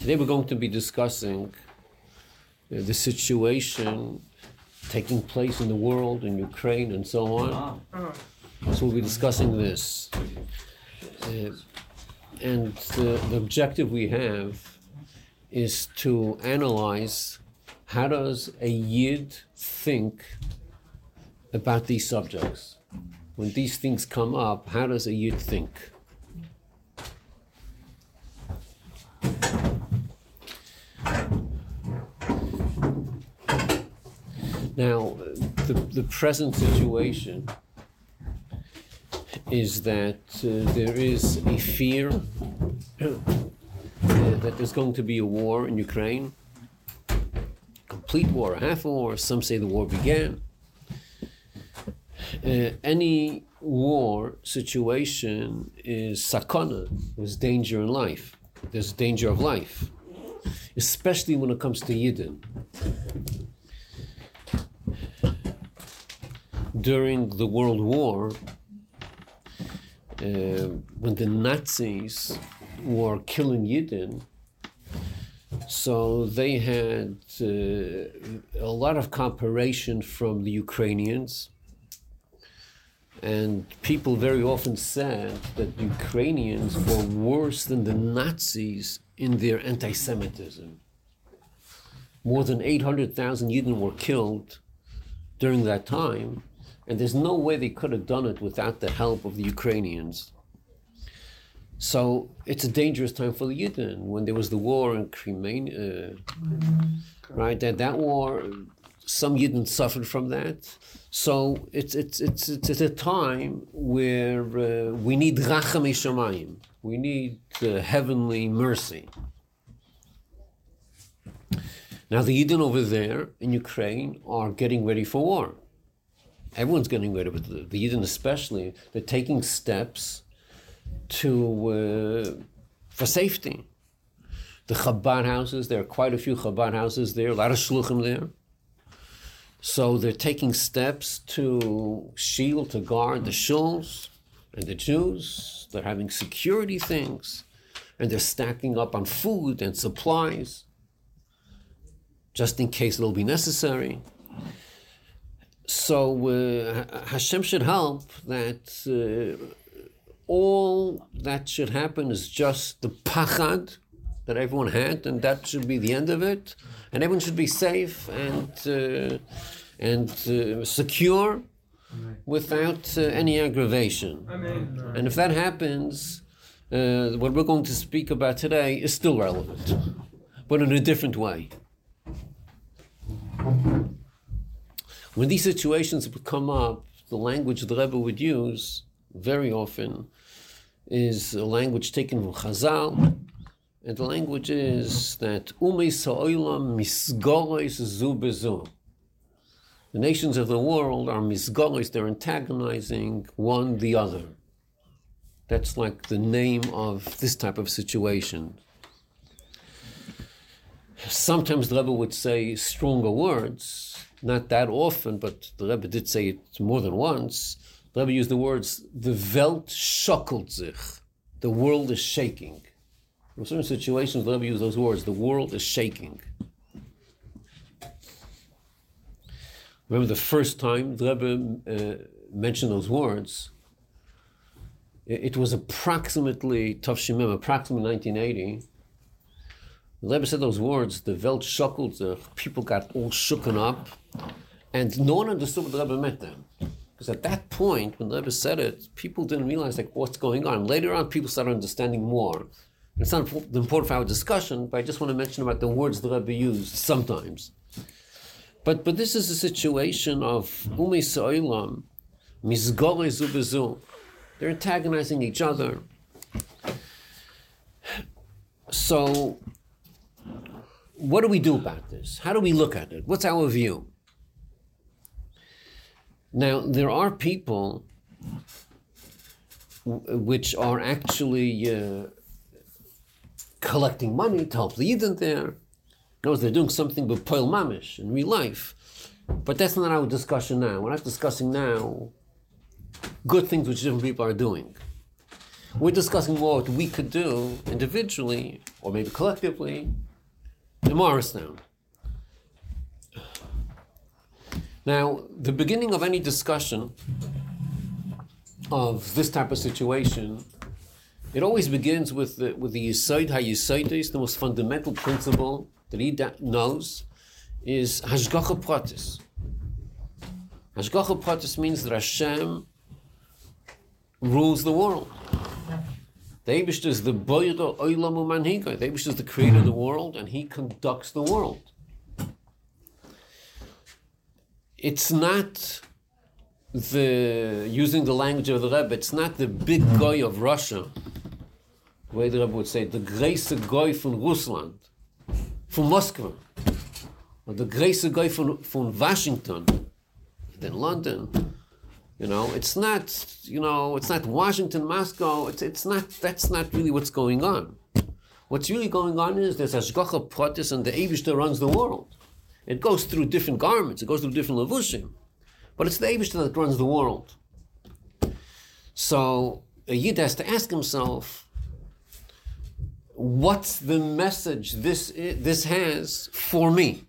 Today we're going to be discussing uh, the situation taking place in the world, in Ukraine, and so on. So we'll be discussing this. Uh, and the, the objective we have is to analyze how does a yid think about these subjects when these things come up how does a yid think now the, the present situation is that uh, there is a fear uh, that there's going to be a war in Ukraine, complete war, half war. Some say the war began. Uh, any war situation is sakana. There's danger in life. There's danger of life, especially when it comes to Yidden. During the World War, uh, when the Nazis were killing Yidden, so they had uh, a lot of cooperation from the Ukrainians. And people very often said that Ukrainians were worse than the Nazis in their anti Semitism. More than 800,000 Yidden were killed during that time, and there's no way they could have done it without the help of the Ukrainians. So it's a dangerous time for the Yidden. When there was the war in Crimea, uh, right? That that war, some Yidden suffered from that. So it's it's it's it's, a time where uh, we need racham shamayim. We need uh, heavenly mercy. Now the Yidden over there in Ukraine are getting ready for war. Everyone's getting ready, but the, the Yidden especially, they're taking steps to uh, for safety. The Chabad houses, there are quite a few Chabad houses there, a lot of shluchim there. So they're taking steps to shield, to guard the shuls and the Jews. They're having security things, and they're stacking up on food and supplies, just in case it'll be necessary. So uh, Hashem should help that. Uh, all that should happen is just the pachad that everyone had, and that should be the end of it, and everyone should be safe and uh, and uh, secure without uh, any aggravation. Amen. And if that happens, uh, what we're going to speak about today is still relevant, but in a different way. When these situations would come up, the language the Rebbe would use very often is a language taken from Chazal, and the language is that Zu The nations of the world are misgoros, they're antagonizing one the other. That's like the name of this type of situation. Sometimes the Rebbe would say stronger words, not that often, but the Rebbe did say it more than once. The Rebbe used the words, the Welt schockelt sich. The world is shaking. In certain situations, the Rebbe used those words, the world is shaking. Remember the first time the Rebbe uh, mentioned those words, it, was approximately, Tavshimim, approximately 1980. The Rebbe said those words, the Welt schockelt the people got all shooken up, and no one understood what the Rebbe meant then. Because at that point, when the Rebbe said it, people didn't realize like what's going on. Later on, people started understanding more. It's not important for our discussion, but I just want to mention about the words the Rebbe used sometimes. But but this is a situation of umi so'ilam, mizgore zubezu. They're antagonizing each other. So, what do we do about this? How do we look at it? What's our view? Now, there are people which are actually uh, collecting money to help the Yidden there. Knows they're doing something with Poil Mamish in real life. But that's not our discussion now. We're not discussing now good things which different people are doing. We're discussing more what we could do individually or maybe collectively in Morristown. Now, the beginning of any discussion of this type of situation, it always begins with the, with the Yisoid HaYisoidis, the most fundamental principle that he knows is Hashgacha Pratis. Hashgacha Pratis means that Hashem rules the world. The Abish is the Boyra Oilamu Manhiga. The Abish is the creator of the hmm. world and he conducts the world. It's not the, using the language of the Rebbe, it's not the big hmm. guy of Russia, the way the Rebbe would say, the greatest guy from Rusland, from Moscow, or the greatest guy from, from Washington, then London. You know, it's not, you know, it's not Washington, Moscow. It's, it's not, that's not really what's going on. What's really going on is there's Hashgacha Pratis and the Abishter runs the world. It goes through different garments, it goes through different levushim. But it's the Abishter that runs the world. So a Yid has to ask himself, what's the message this, this has for me?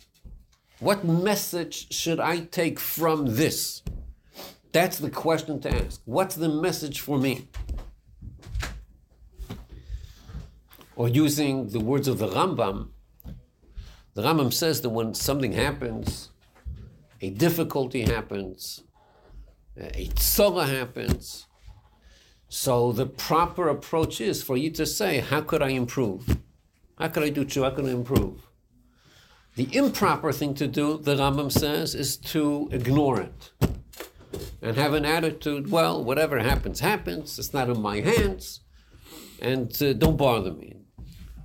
What message should I take from this? That's the question to ask. What's the message for me? Or using the words of the Rambam, the Rambam says that when something happens, a difficulty happens, a tzora happens, so the proper approach is for you to say, how could I improve? How could I do two? How could I improve? The improper thing to do, the Rambam says, is to ignore it and have an attitude, well, whatever happens, happens. It's not in my hands, and uh, don't bother me.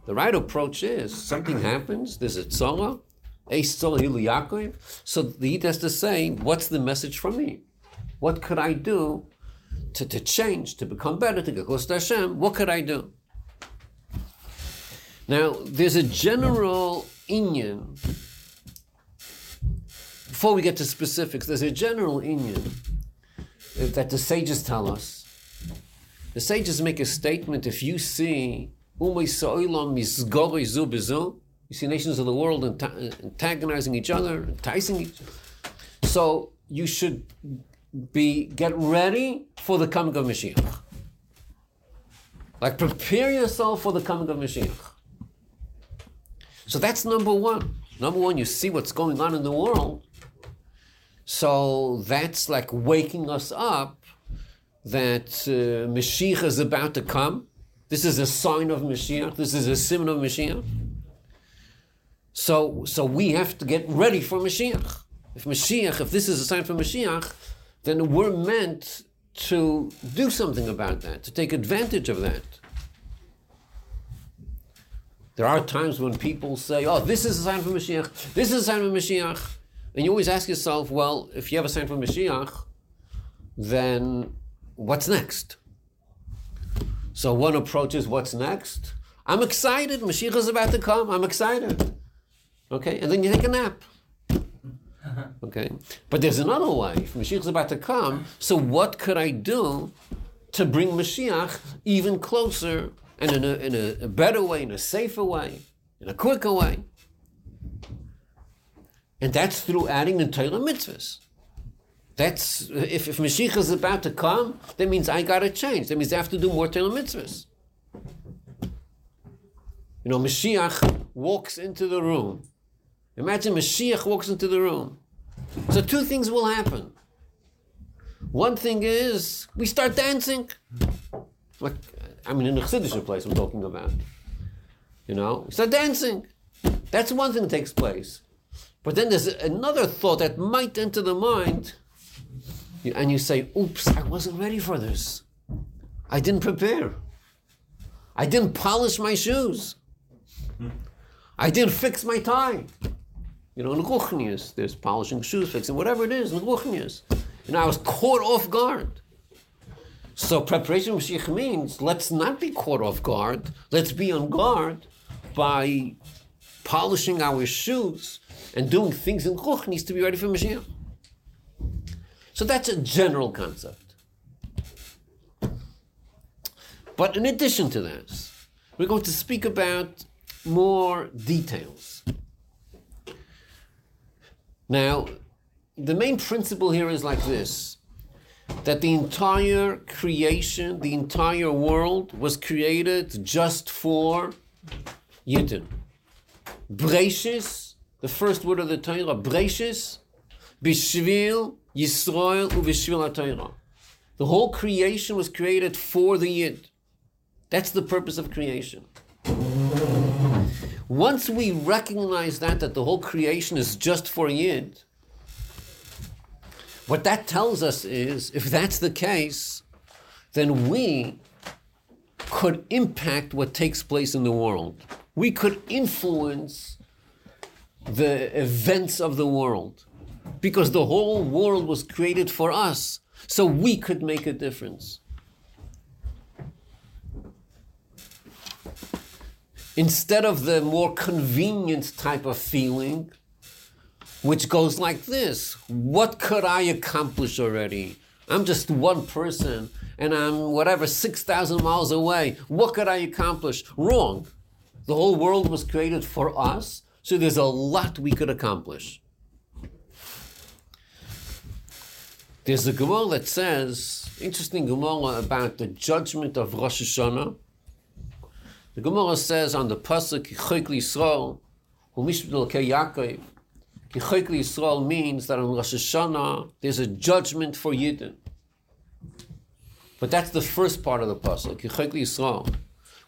The right approach is something happens, there's a tzara, a tzara so the Yid has to say, what's the message from me? What could I do to, to change, to become better, to get close to Hashem? What could I do? Now, there's a general inyan. Before we get to specifics, there's a general inyan that the sages tell us. The sages make a statement if you see you see nations of the world antagonizing each other, enticing each other. So you should be get ready for the coming of Mashiach. Like prepare yourself for the coming of Mashiach. So that's number one. Number one, you see what's going on in the world, so that's like waking us up that uh, Mashiach is about to come. This is a sign of Mashiach. This is a symbol of Mashiach. So, so we have to get ready for Mashiach. If Mashiach, if this is a sign for Mashiach, then we're meant to do something about that, to take advantage of that. There are times when people say, oh, this is a sign for Mashiach, this is a sign for Mashiach. And you always ask yourself, well, if you have a sign from Mashiach, then what's next? So one approach is what's next? I'm excited. Mashiach is about to come. I'm excited. Okay, and then you take a nap. Okay, but there's another way. If Mashiach is about to come, so what could I do to bring Mashiach even closer and in a, in a better way, in a safer way, in a quicker way? And that's through adding the Torah mitzvahs. That's if, if Mashiach is about to come, that means I gotta change. That means I have to do more Torah mitzvahs. You know, Mashiach walks into the room. Imagine Mashiach walks into the room. So two things will happen. One thing is we start dancing. Like I mean in the Chassidish place I'm talking about. You know, we start dancing. That's one thing that takes place. But then there's another thought that might enter the mind, and you say, Oops, I wasn't ready for this. I didn't prepare. I didn't polish my shoes. I didn't fix my tie. You know, in Ruchnius, there's polishing shoes, fixing whatever it is in Ruchnius. And I was caught off guard. So preparation Mashiach means let's not be caught off guard. Let's be on guard by polishing our shoes and doing things in Ruchnius to be ready for Mashiach. So that's a general concept. But in addition to this, we're going to speak about more details. Now, the main principle here is like this that the entire creation, the entire world was created just for Yidden. Breishis, the first word of the Torah, Breishis, Bishvil Yisrael uVishvil HaTorah. The whole creation was created for the Yid. That's the purpose of creation. Once we recognize that, that the whole creation is just for Yid, what that tells us is if that's the case, then we could impact what takes place in the world. We could influence the events of the world because the whole world was created for us, so we could make a difference. Instead of the more convenient type of feeling, which goes like this What could I accomplish already? I'm just one person and I'm whatever, 6,000 miles away. What could I accomplish? Wrong. The whole world was created for us, so there's a lot we could accomplish. There's a Gemara that says, interesting Gemara about the judgment of Rosh Hashanah. The Gemara says on the Pasuk, Chayk Yisrael, Hu Mishpil Yaakov, Kichayk Yisrael means that on Rosh Hashanah there's a judgment for Yidden. But that's the first part of the pasuk. Kichayk Yisrael.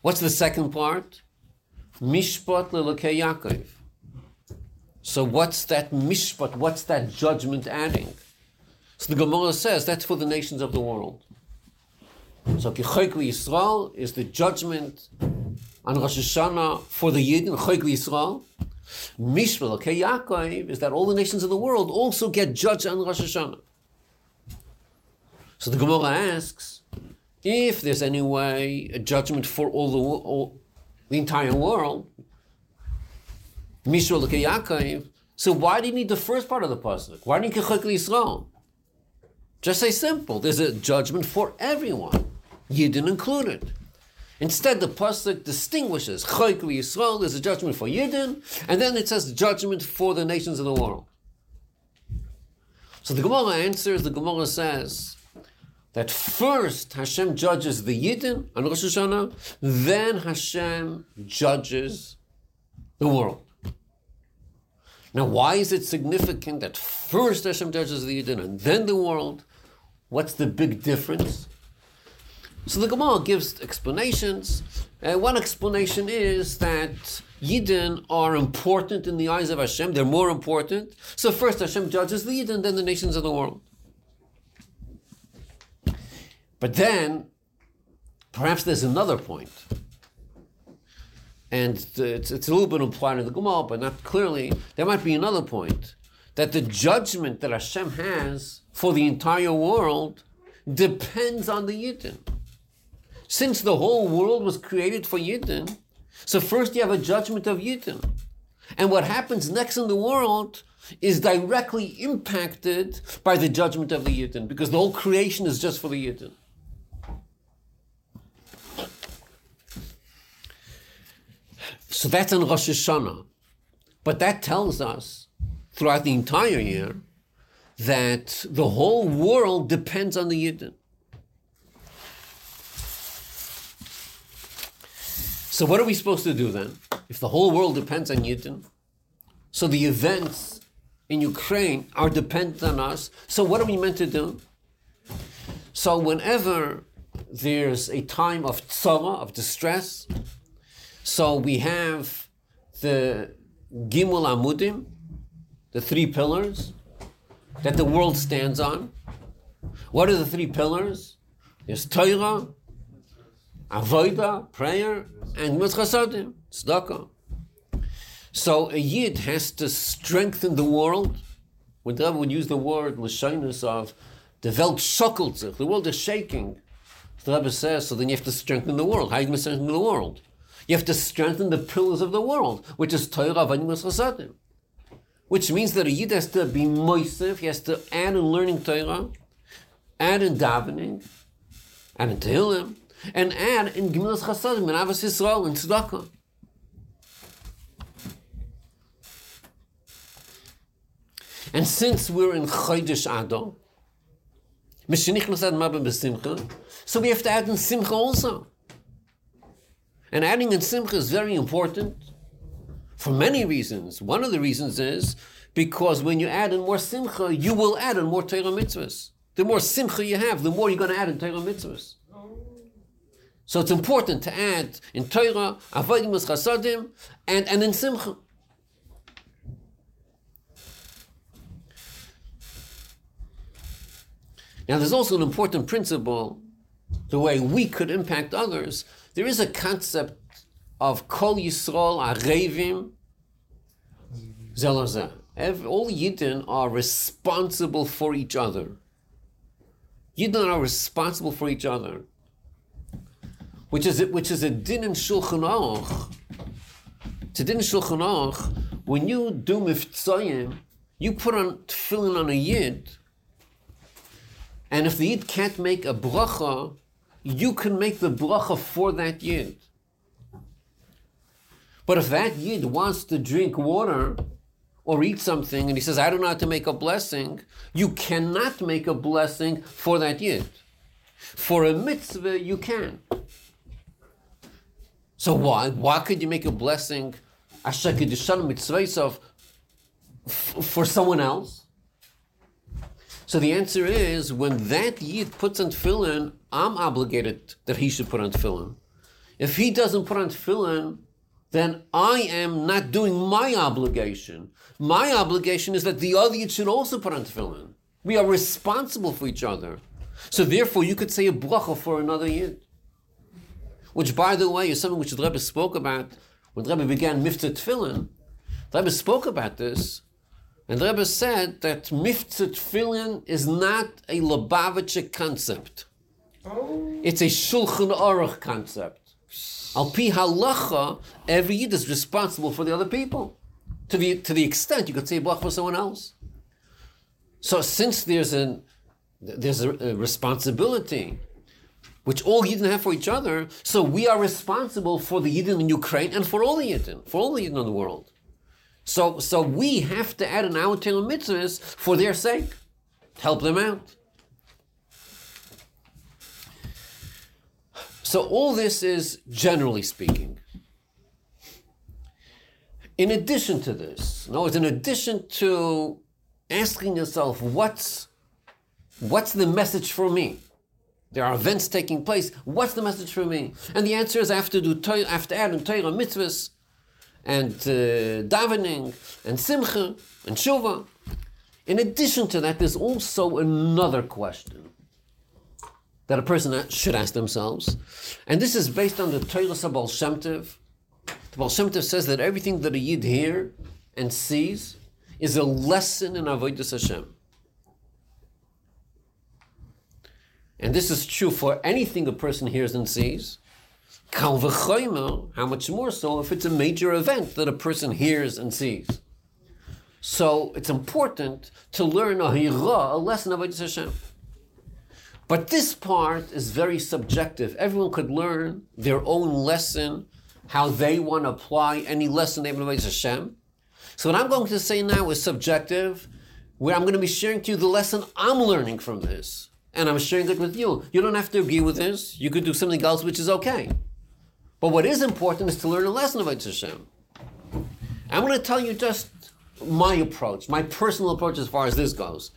What's the second part? Mishpat lelokei Yaakov. So what's that mishpat? What's that judgment adding? So the Gemara says that's for the nations of the world. So Kichayk Yisrael is the judgment on Rosh Hashanah for the Yidden, Chayk Yisrael. Mishpah Yaakov is that all the nations of the world also get judged on Rosh Hashanah. So the Gemara asks, if there's any way a judgment for all the all, the entire world, Mishpah Yaakov, so why do you need the first part of the pasuk? Why do you need Yisrael? Just say simple. There's a judgment for everyone, Yidden included. Instead, the pasuk distinguishes Chayk Yisrael. There's a judgment for Yidden, and then it says judgment for the nations of the world. So the Gemara answers. The Gemara says that first Hashem judges the Yidden on Rosh Hashanah, then Hashem judges the world. Now, why is it significant that first Hashem judges the Yidden and then the world? What's the big difference? So the Gemara gives explanations. Uh, one explanation is that Yidden are important in the eyes of Hashem, they're more important. So first Hashem judges the Yidden, then the nations of the world. But then, perhaps there's another point. And it's, it's a little bit implied in the Gemara, but not clearly. There might be another point that the judgment that Hashem has for the entire world depends on the Yidden. Since the whole world was created for Yidden, so first you have a judgment of Yidden. And what happens next in the world is directly impacted by the judgment of the Yidden, because the whole creation is just for the Yidden. So that's in Rosh Hashanah. But that tells us throughout the entire year that the whole world depends on the Yidden. So what are we supposed to do then? If the whole world depends on Yidden, so the events in Ukraine are dependent on us, so what are we meant to do? So whenever there's a time of tzara, of distress, so we have the Gimel Amudim, the three pillars that the world stands on. What are the three pillars? There's Torah, Avodah, prayer, and Mitchasadim, tzedakah. So a Yid has to strengthen the world. When the Rebbe would use the word Lashinus of the develop shakultzich, the world is shaking. The Rebbe says, so then you have to strengthen the world. How do you strengthen the world? You have to strengthen the pillars of the world, which is Torah, Avodah, Mitchasadim. Which means that a Yid has to be moisef, he has to add in learning Torah, add in davening, add in Tehillim, and add in Gemilas Chasadim and Ahavas Yisrael and Tzedakah. And since we're in Chodesh Adar, so we have to add in Simcha also. And adding in Simcha is very important for many reasons. One of the reasons is because when you add in more Simcha, you will add in more Torah mitzvahs. The more Simcha you have, the more you're going to add in Torah mitzvahs. So it's important to add in Torah, Avodim Chasadim, and, and in Simcha. Now, there's also an important principle the way we could impact others. There is a concept of Kol Yisrael Arevim Zelazah. All Yidden are responsible for each other. Yidden are responsible for each other. Which is, which is a din in Shulchan Aruch. To din in Shulchan Aruch, when you do miftzayim, you put on tefillin on a Yid, and if the Yid can't make a bracha, you can make the bracha for that Yid. But if that Yid wants to drink water or eat something and he says, I don't know how to make a blessing, you cannot make a blessing for that Yid. For a mitzvah, you can. So why? Why could you make a blessing, for someone else? So the answer is when that Yid puts on tefillin, I'm obligated that he should put on tefillin. If he doesn't put on tefillin, then I am not doing my obligation. My obligation is that the other Yid should also put on tefillin. We are responsible for each other. So therefore, you could say a bracha for another Yid. Which, by the way, is something which the Rebbe spoke about when the Rebbe began Mivtza Tefillin. The Rebbe spoke about this and the Rebbe said that Miftzah Tefillin is not a Lubavitcher concept. Oh. It's a Shulchan Aruch concept. Al pi halacha, every Yid is responsible for the other people. To the, to the extent you could say blach for someone else. So since there's, an, there's a, a responsibility which all Yidden have for each other, so we are responsible for the Yidden in Ukraine and for all the Yidden, for all the Yidden in the world. So, so we have to add an our mitzvahs for their sake, help them out. So all this is generally speaking. In addition to this, no, it's in addition to asking yourself, what's what's the message for me? There are events taking place. What's the message for me? And the answer is I have to do I have to add in Torah mitzvahs and uh, davening and simcha and shuva. In addition to that, there's also another question that a person should ask themselves, and this is based on the Torah Baal Shem Tov. The Baal Shem Tov says that everything that a yid hears and sees is a lesson in avodas Hashem. And this is true for anything a person hears and sees, How much more so if it's a major event that a person hears and sees. So it's important to learn a hira, a lesson of Hashem. But this part is very subjective. Everyone could learn their own lesson, how they want to apply any lesson they have in Hashem. So what I'm going to say now is subjective, where I'm going to be sharing to you the lesson I'm learning from this. And I'm sharing it with you. You don't have to agree with this. You could do something else which is okay. But what is important is to learn a lesson of Hashem. I'm going to tell you just my approach, my personal approach as far as this goes.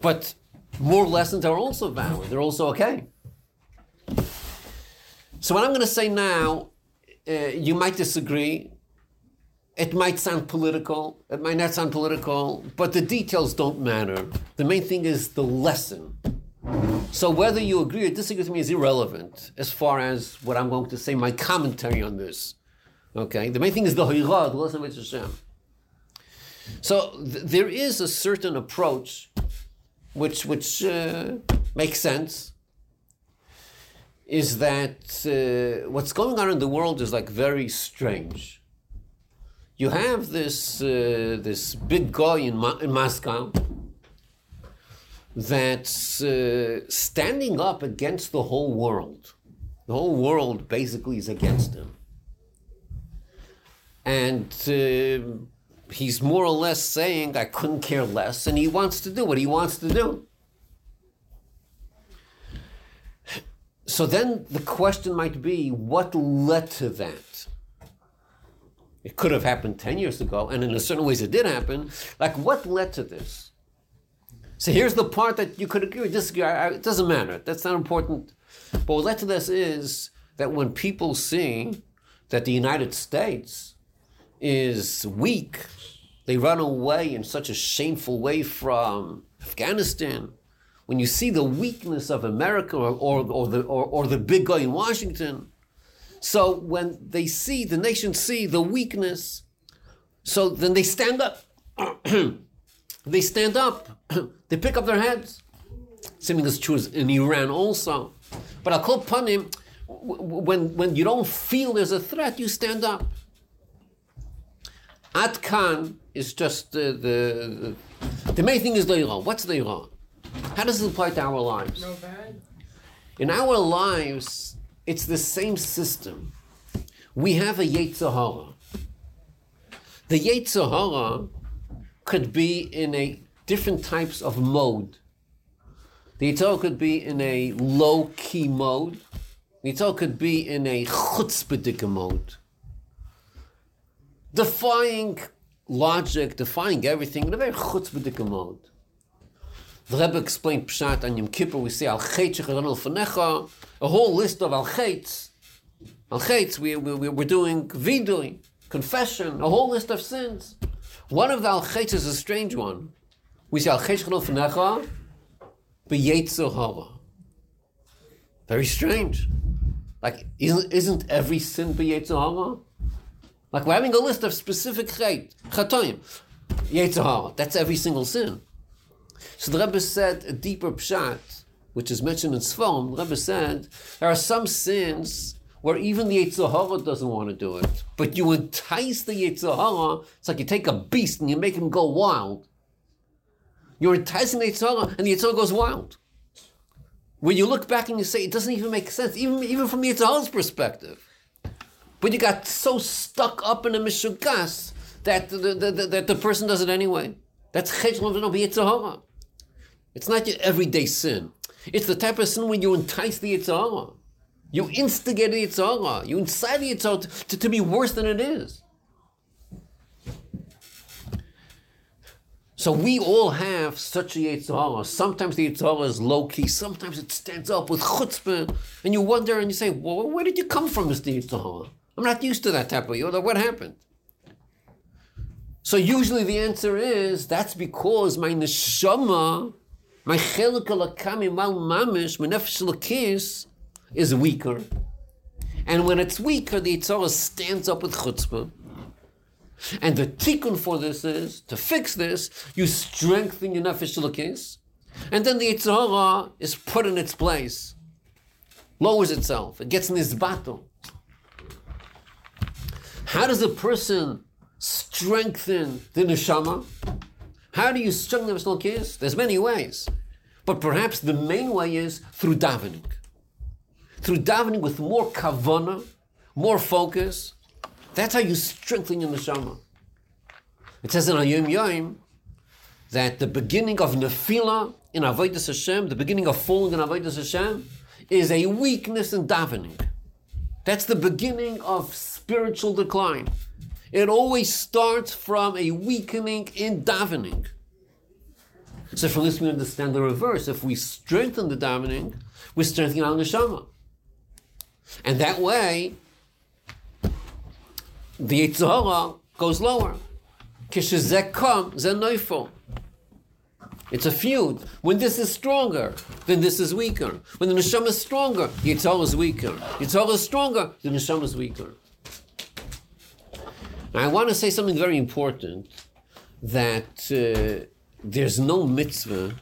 But more lessons are also valid. They're also okay. So what I'm going to say now, uh, you might disagree. It might sound political. It might not sound political, but the details don't matter. The main thing is the lesson. So whether you agree or disagree with me is irrelevant as far as what I'm going to say, my commentary on this. Okay, the main thing is the Hoyrah, the lesson of Hashem. So th- there is a certain approach which which uh, makes sense. Is that uh, what's going on in the world is like very strange. You have this uh, this big guy in, Ma- in Moscow that's uh, standing up against the whole world. The whole world basically is against him. And uh, he's more or less saying, I couldn't care less, and he wants to do what he wants to do. So then the question might be what led to that? It could have happened 10 years ago, and in a certain ways it did happen. Like, what led to this? So here's the part that you could agree or disagree. It doesn't matter. That's not important. But what led to this is that when people see that the United States is weak, they run away in such a shameful way from Afghanistan. When you see the weakness of America or, or, or the, or, or the big guy in Washington, so when they see, the nation see the weakness, so then they stand up. they stand up, they pick up their heads. Same thing is true in Iran also. But I'll call upon him when, when you don't feel there's a threat, you stand up. At Atkan is just the, the, the main thing is the Iran. What's the Iran? How does it apply to our lives? No bad. In our lives, it's the same system. We have a Yetzer Hara. The Yetzer Hara could be in a different types of mode. The Yetzer could be in a low key mode. The Yetzer could be in a chutzpahdik mode. Defying logic, defying everything in a very chutzpahdik mode. The Rebbe explained Pshat on Yom Kippur, we say Al Fanecha, a whole list of Al Chetz. Al Chetz, we, we, we're doing vidui, confession, a whole list of sins. One of the al is a strange one. We say al fenecha b'yetzer Very strange. Like, isn't, isn't every sin b'yetzer Like, we're having a list of specific chet, chatoim, yetzer That's every single sin. So the Rebbe said a deeper pshat, which is mentioned in Svom. The Rebbe said there are some sins where even the Yetzer Hara doesn't want to do it. But you entice the Yetzer Hara, it's like you take a beast and you make him go wild. You're enticing the Yetzer Hara and the Yetzer Hara goes wild. When you look back and you say, it doesn't even make sense, even, even from the Yetzer Hara's perspective. But you got so stuck up in a Mishugas that the, the, the, that the person does it anyway. That's Cheshlam Yetzer Hara. It's not your everyday sin. It's the type of sin when you entice the Yetzer Hara. You instigate the Yetzer Hara. You incite the Yetzer Hara to, to, be worse than it is. So we all have such a Yetzer Hara. Sometimes the Yetzer Hara is low key. Sometimes it stands up with chutzpah, and you wonder and you say, "Well, where did you come from, Mr. Yetzer Hara? I'm not used to that type of Yoda. What happened?" So usually the answer is that's because my neshama, my chelik alakami mal mamish, my nefesh Elokis, is weaker. And when it's weaker, the Yetzer Hara stands up with chutzpah. And the tikkun for this is, to fix this, you strengthen your nefesh case, and then the Yetzer Hara is put in its place, lowers itself, it gets in this battle. How does a person strengthen the neshama? How do you strengthen the nefesh? There's many ways, but perhaps the main way is through davening through davening with more kavana, more focus. That's how you strengthen your neshama. It says in Hayom Yom that the beginning of nefila in Avodah Hashem, the beginning of falling in Avodah Hashem, is a weakness in davening. That's the beginning of spiritual decline. It always starts from a weakening in davening. So from this we understand the reverse. If we strengthen the davening, we're strengthening our neshama. And that way, the Yetzer Hara goes lower. It's a feud. When this is stronger, then this is weaker. When the neshama is stronger, Yetzer Hara is weaker. Yetzer Hara is stronger, the neshama is weaker. Now, I want to say something very important that uh, there's no mitzvah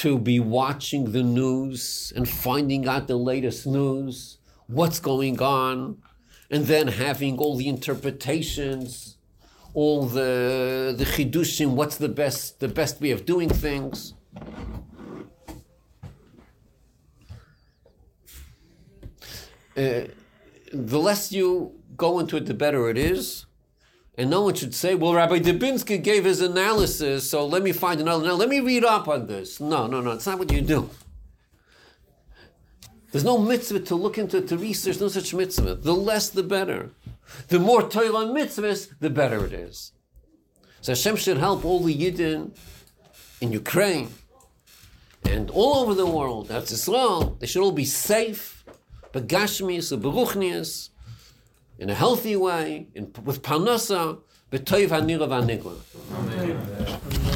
to be watching the news and finding out the latest news, what's going on, and then having all the interpretations, all the the chidushim, what's the best the best way of doing things. uh, the less you go into it, the better it is. And no one should say, well, Rabbi Dubinsky gave his analysis, so let me find another. Now, let me read up on this. No, no, no, it's not what you do. There's no mitzvah to look into, to research, no such mitzvah. The less, the better. The more Torah mitzvahs, the better it is. So Hashem should help all the Yidden in Ukraine and all over the world, that's Israel, they should all be safe, begashmius, beruchnius, in a healthy way, in, with parnasa, b'toiv hanira v'anigla. Amen.